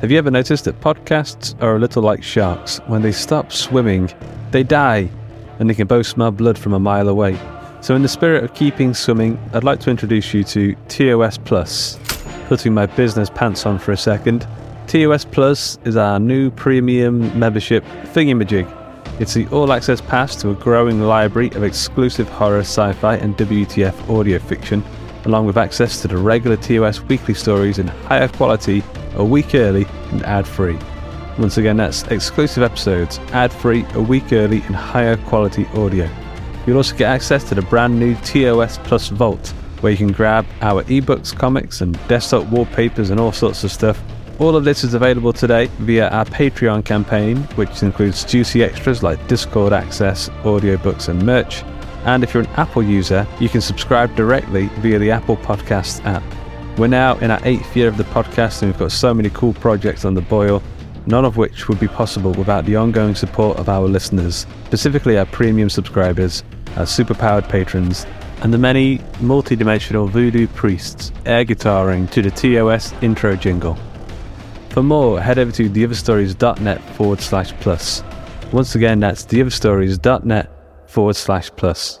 Have you ever noticed that podcasts are a little like sharks? When they stop swimming, they die, and they can both smell blood from a mile away. So, in the spirit of keeping swimming, I'd like to introduce you to TOS Plus. Putting my business pants on for a second, TOS Plus is our new premium membership thingamajig. It's the all access pass to a growing library of exclusive horror, sci fi, and WTF audio fiction, along with access to the regular TOS weekly stories in higher quality a week early and ad free. Once again, that's exclusive episodes, ad free, a week early, and higher quality audio. You'll also get access to the brand new TOS Plus Vault, where you can grab our ebooks, comics, and desktop wallpapers and all sorts of stuff. All of this is available today via our Patreon campaign, which includes juicy extras like Discord access, audiobooks, and merch. And if you're an Apple user, you can subscribe directly via the Apple Podcasts app. We're now in our eighth year of the podcast, and we've got so many cool projects on the boil, none of which would be possible without the ongoing support of our listeners, specifically our premium subscribers, our superpowered patrons, and the many multi-dimensional voodoo priests air guitaring to the TOS intro jingle. For more, head over to theotherstories.net forward slash plus. Once again, that's theotherstories.net forward slash plus.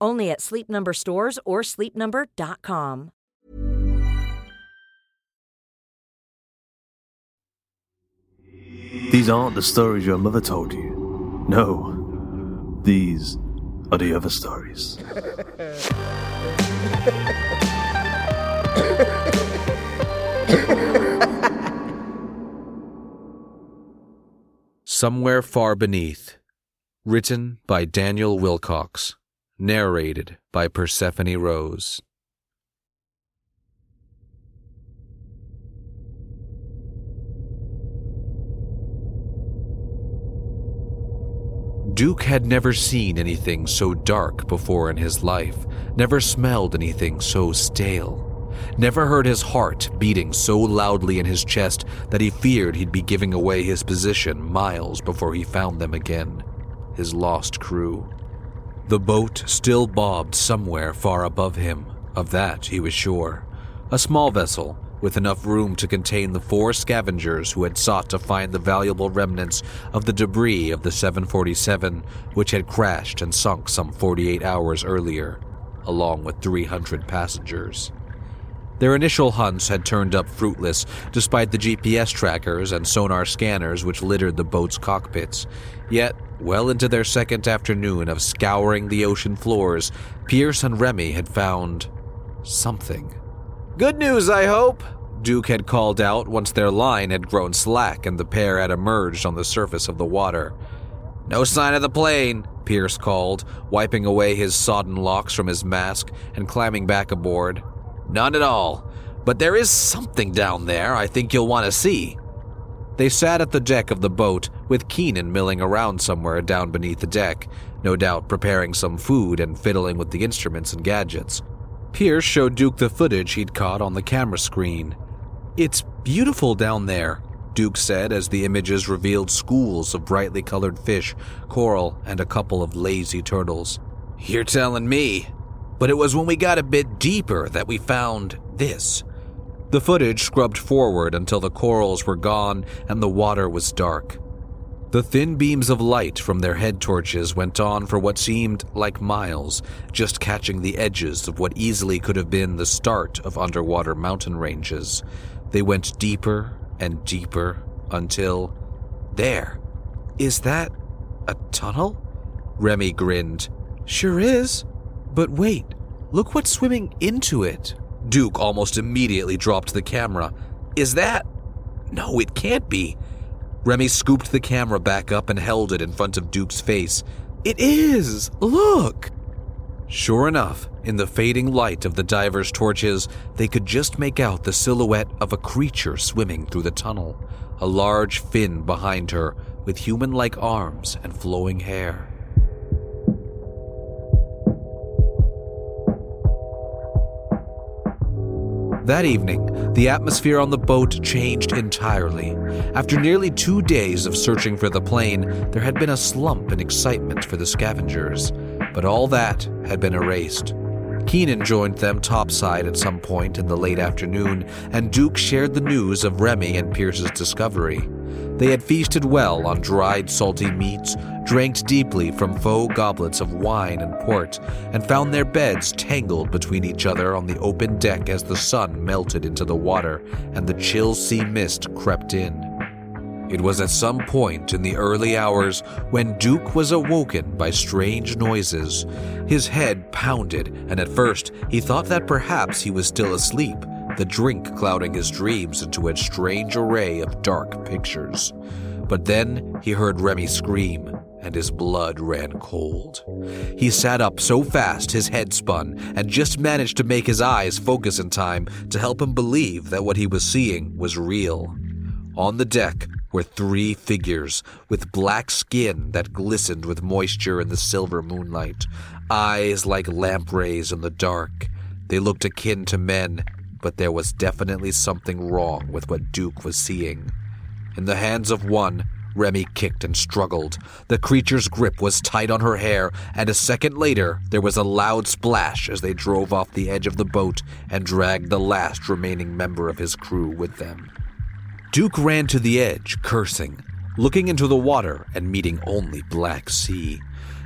Only at Sleep Number stores or sleepnumber.com. These aren't the stories your mother told you. No, these are the other stories. Somewhere Far Beneath. Written by Daniel Willcocks. Narrated by Persephone Rose. Duke had never seen anything so dark before in his life, never smelled anything so stale, never heard his heart beating so loudly in his chest that he feared he'd be giving away his position miles before he found them again, his lost crew. The boat still bobbed somewhere far above him, of that he was sure. A small vessel, with enough room to contain the four scavengers who had sought to find the valuable remnants of the debris of the 747, which had crashed and sunk some 48 hours earlier, along with 300 passengers. Their initial hunts had turned up fruitless, despite the GPS trackers and sonar scanners which littered the boat's cockpits. Yet, well into their second afternoon of scouring the ocean floors, Pierce and Remy had found something. Good news, I hope, Duke had called out once their line had grown slack and the pair had emerged on the surface of the water. No sign of the plane, Pierce called, wiping away his sodden locks from his mask and climbing back aboard. None at all. But there is something down there I think you'll want to see. They sat at the deck of the boat, with Keenan milling around somewhere down beneath the deck, no doubt preparing some food and fiddling with the instruments and gadgets. Pierce showed Duke the footage he'd caught on the camera screen. It's beautiful down there, Duke said as the images revealed schools of brightly colored fish, coral, and a couple of lazy turtles. You're telling me. But it was when we got a bit deeper that we found this. The footage scrubbed forward until the corals were gone and the water was dark. The thin beams of light from their head torches went on for what seemed like miles, just catching the edges of what easily could have been the start of underwater mountain ranges. They went deeper and deeper until. There! Is that a tunnel? Remy grinned. Sure is. But wait, look what's swimming into it. Duke almost immediately dropped the camera. Is that. No, it can't be. Remy scooped the camera back up and held it in front of Duke's face. It is! Look! Sure enough, in the fading light of the divers' torches, they could just make out the silhouette of a creature swimming through the tunnel, a large fin behind her with human like arms and flowing hair. That evening, the atmosphere on the boat changed entirely. After nearly two days of searching for the plane, there had been a slump in excitement for the scavengers, but all that had been erased. Keenan joined them topside at some point in the late afternoon, and Duke shared the news of Remy and Pierce's discovery. They had feasted well on dried, salty meats, drank deeply from faux goblets of wine and port, and found their beds tangled between each other on the open deck as the sun melted into the water and the chill sea mist crept in. It was at some point in the early hours when Duke was awoken by strange noises. His head pounded, and at first he thought that perhaps he was still asleep the drink clouding his dreams into a strange array of dark pictures. But then he heard Remy scream, and his blood ran cold. He sat up so fast his head spun, and just managed to make his eyes focus in time to help him believe that what he was seeing was real. On the deck were three figures with black skin that glistened with moisture in the silver moonlight, eyes like lampreys in the dark. They looked akin to men, but there was definitely something wrong with what Duke was seeing. In the hands of one, Remy kicked and struggled. The creature's grip was tight on her hair, and a second later, there was a loud splash as they drove off the edge of the boat and dragged the last remaining member of his crew with them. Duke ran to the edge, cursing, looking into the water and meeting only black sea.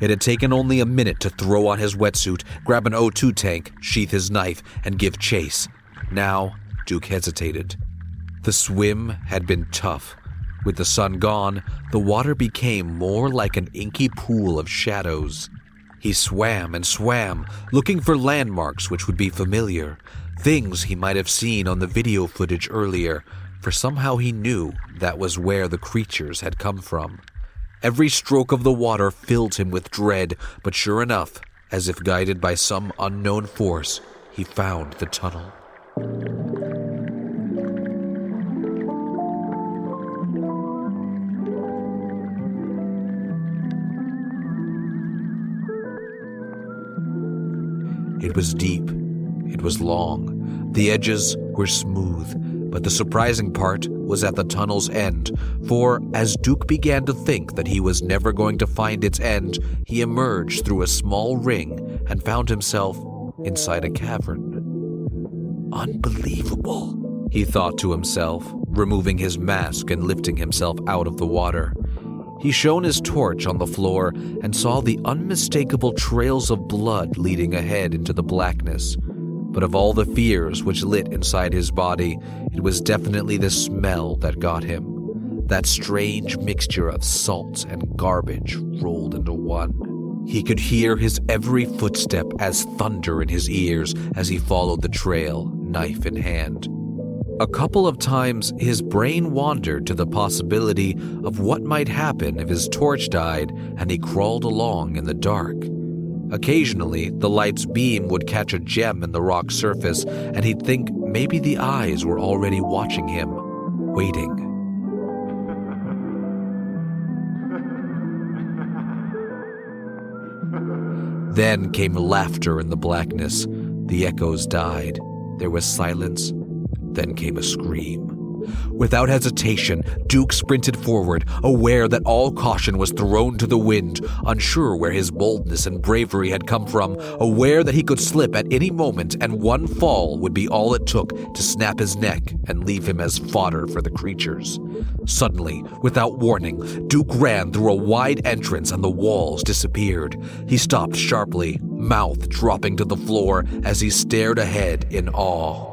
It had taken only a minute to throw on his wetsuit, grab an O2 tank, sheath his knife, and give chase. Now, Duke hesitated. The swim had been tough. With the sun gone, the water became more like an inky pool of shadows. He swam and swam, looking for landmarks which would be familiar, things he might have seen on the video footage earlier, for somehow he knew that was where the creatures had come from. Every stroke of the water filled him with dread, but sure enough, as if guided by some unknown force, he found the tunnel. It was deep. It was long. The edges were smooth. But the surprising part was at the tunnel's end, for as Duke began to think that he was never going to find its end, he emerged through a small ring and found himself inside a cavern. Unbelievable, he thought to himself, removing his mask and lifting himself out of the water. He shone his torch on the floor and saw the unmistakable trails of blood leading ahead into the blackness. But of all the fears which lit inside his body, it was definitely the smell that got him. That strange mixture of salt and garbage rolled into one. He could hear his every footstep as thunder in his ears as he followed the trail, knife in hand. A couple of times, his brain wandered to the possibility of what might happen if his torch died and he crawled along in the dark. Occasionally, the light's beam would catch a gem in the rock surface, and he'd think maybe the eyes were already watching him, waiting. Then came laughter in the blackness. The echoes died. There was silence then came a scream. Without hesitation, Duke sprinted forward, aware that all caution was thrown to the wind, unsure where his boldness and bravery had come from, aware that he could slip at any moment and one fall would be all it took to snap his neck and leave him as fodder for the creatures. Suddenly, without warning, Duke ran through a wide entrance and the walls disappeared. He stopped sharply, mouth dropping to the floor as he stared ahead in awe.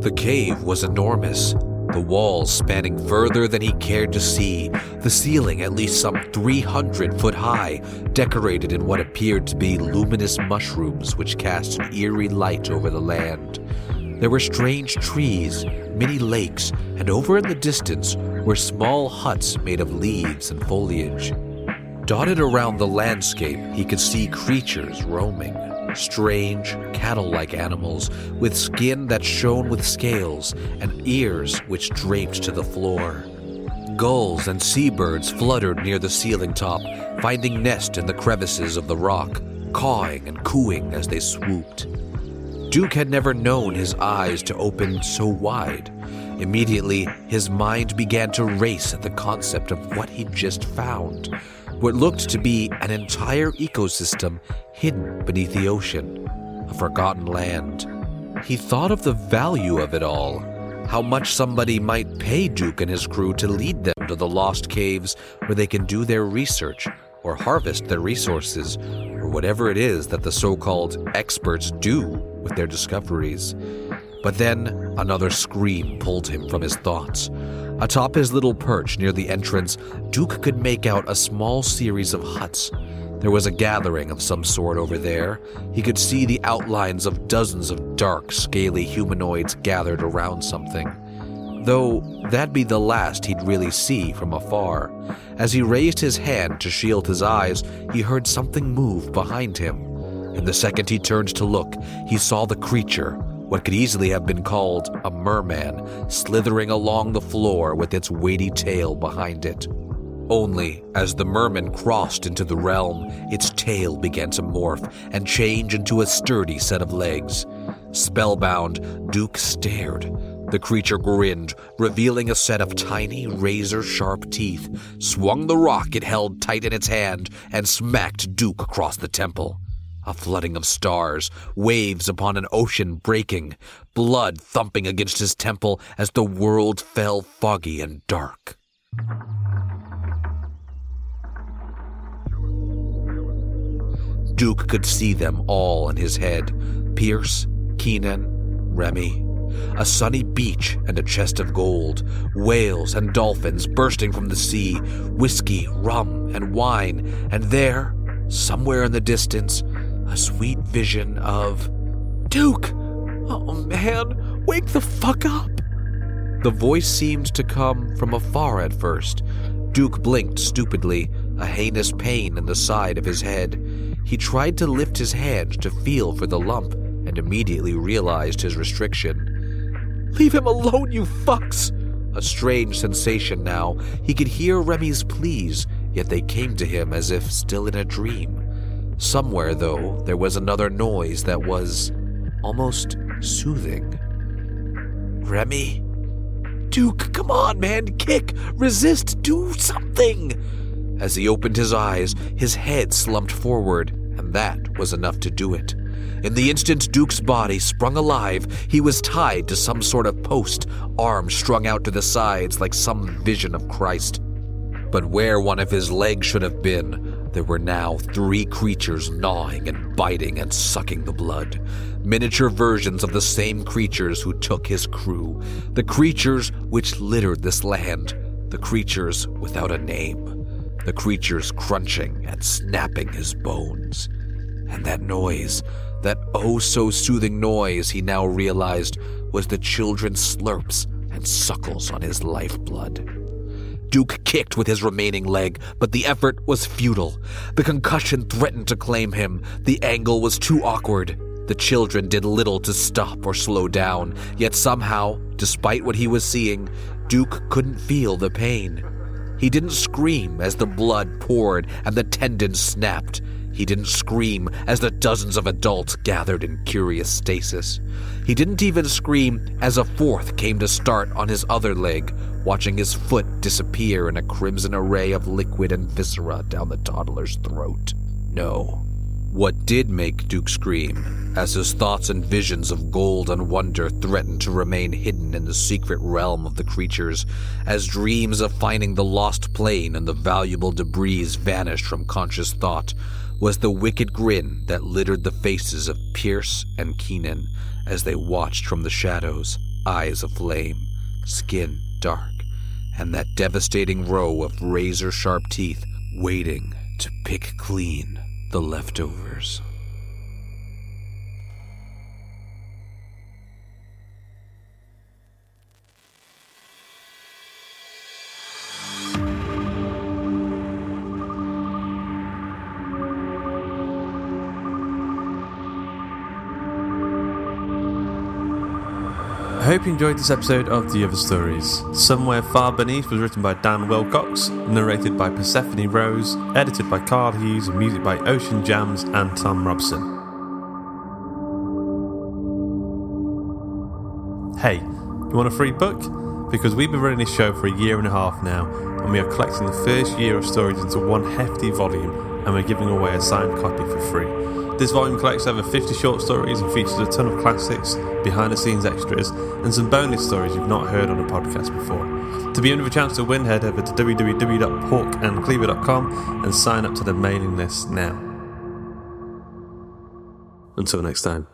The cave was enormous. The walls spanning further than he cared to see, the ceiling at least some 300 foot high, decorated in what appeared to be luminous mushrooms which cast an eerie light over the land. There were strange trees, many lakes, and over in the distance were small huts made of leaves and foliage. Dotted around the landscape, he could see creatures roaming. Strange, cattle like animals with skin that shone with scales and ears which draped to the floor. Gulls and seabirds fluttered near the ceiling top, finding nest in the crevices of the rock, cawing and cooing as they swooped. Duke had never known his eyes to open so wide. Immediately, his mind began to race at the concept of what he'd just found what looked to be an entire ecosystem hidden beneath the ocean, a forgotten land. He thought of the value of it all, how much somebody might pay Duke and his crew to lead them to the lost caves where they can do their research or harvest their resources, or whatever it is that the so called experts do with their discoveries. But then another scream pulled him from his thoughts. Atop his little perch near the entrance, Duke could make out a small series of huts. There was a gathering of some sort over there. He could see the outlines of dozens of dark, scaly humanoids gathered around something. Though that'd be the last he'd really see from afar. As he raised his hand to shield his eyes, he heard something move behind him. In the second he turned to look, he saw the creature, what could easily have been called a merman, slithering along the floor with its weighty tail behind it. Only as the merman crossed into the realm, its tail began to morph and change into a sturdy set of legs. Spellbound, Duke stared. The creature grinned, revealing a set of tiny, razor sharp teeth, swung the rock it held tight in its hand, and smacked Duke across the temple a flooding of stars, waves upon an ocean breaking, blood thumping against his temple as the world fell foggy and dark. Duke could see them all in his head Pierce, Keenan, Remy. A sunny beach and a chest of gold, whales and dolphins bursting from the sea, whiskey, rum, and wine, and there, somewhere in the distance, a sweet vision of Duke! Oh man, wake the fuck up! The voice seemed to come from afar at first. Duke blinked stupidly, a heinous pain in the side of his head. He tried to lift his hand to feel for the lump and immediately realized his restriction. Leave him alone, you fucks! A strange sensation now. He could hear Remy's pleas, yet they came to him as if still in a dream. Somewhere, though, there was another noise that was almost soothing. Remy? Duke, come on, man, kick, resist, do something! As he opened his eyes, his head slumped forward, and that was enough to do it. In the instant Duke's body sprung alive, he was tied to some sort of post, arms strung out to the sides like some vision of Christ. But where one of his legs should have been, there were now three creatures gnawing and biting and sucking the blood. Miniature versions of the same creatures who took his crew. The creatures which littered this land. The creatures without a name. The creatures crunching and snapping his bones. And that noise, that oh so soothing noise, he now realized was the children's slurps and suckles on his lifeblood. Duke kicked with his remaining leg, but the effort was futile. The concussion threatened to claim him. The angle was too awkward. The children did little to stop or slow down, yet somehow, despite what he was seeing, Duke couldn't feel the pain. He didn't scream as the blood poured and the tendons snapped. He didn't scream as the dozens of adults gathered in curious stasis. He didn't even scream as a fourth came to start on his other leg, watching his foot disappear in a crimson array of liquid and viscera down the toddler's throat. No. What did make Duke scream, as his thoughts and visions of gold and wonder threatened to remain hidden in the secret realm of the creatures, as dreams of finding the lost plane and the valuable debris vanished from conscious thought, was the wicked grin that littered the faces of Pierce and Keenan as they watched from the shadows, eyes aflame, skin dark, and that devastating row of razor sharp teeth waiting to pick clean the leftovers. Hope you enjoyed this episode of The Other Stories. Somewhere Far Beneath was written by Dan Willcocks, narrated by Persephone Rose, edited by Karl Hughes, and music by Ocean Jams and Thom Robson. Hey, you want a free book? Because we've been running this show for a year and a half now, and we are collecting the first year of stories into one hefty volume, and we're giving away a signed copy for free. This volume collects over 50 short stories and features a ton of classics, behind the scenes extras, and some bonus stories you've not heard on a podcast before. To be in with a chance to win, head over to www.hawkandcleaver.com and sign up to the mailing list now. Until next time.